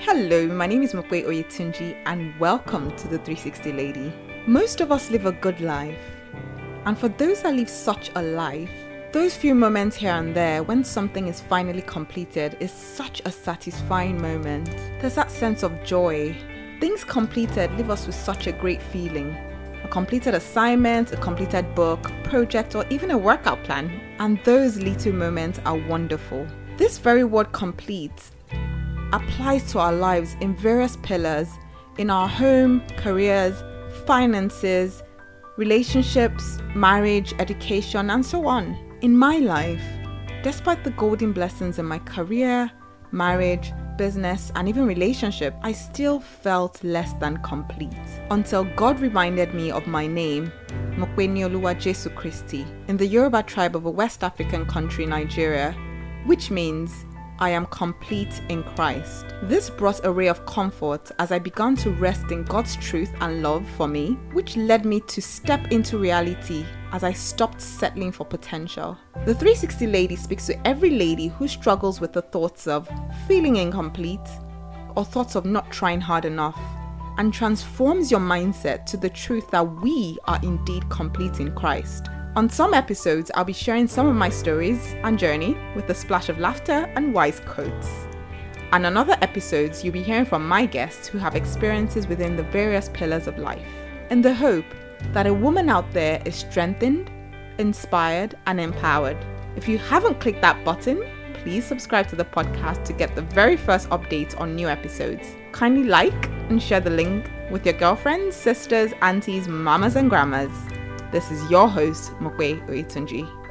Hello, my name is Mope Oyetunji and welcome to the 360 Lady. Most of us live a good life. And for those that live such a life, those few moments here and there when something is finally completed is such a satisfying moment. There's that sense of joy. Things completed leave us with such a great feeling. A completed assignment, a completed book, project, or even a workout plan. And those little moments are wonderful. This very word complete applies to our lives in various pillars in our home, careers, finances, relationships, marriage, education, and so on. In my life, despite the golden blessings in my career, marriage, business, and even relationship, I still felt less than complete until God reminded me of my name, Mokweni Jesu Christi, in the Yoruba tribe of a West African country, Nigeria, which means I am complete in Christ. This brought a ray of comfort as I began to rest in God's truth and love for me, which led me to step into reality as I stopped settling for potential. The 360 Lady speaks to every lady who struggles with the thoughts of feeling incomplete or thoughts of not trying hard enough and transforms your mindset to the truth that we are indeed complete in Christ. On some episodes, I'll be sharing some of my stories and journey with a splash of laughter and wise quotes. And on other episodes, you'll be hearing from my guests who have experiences within the various pillars of life, in the hope that a woman out there is strengthened, inspired, and empowered. If you haven't clicked that button, please subscribe to the podcast to get the very first updates on new episodes. Kindly like and share the link with your girlfriends, sisters, aunties, mamas, and grandmas. This is your host, Mope Oyetunji.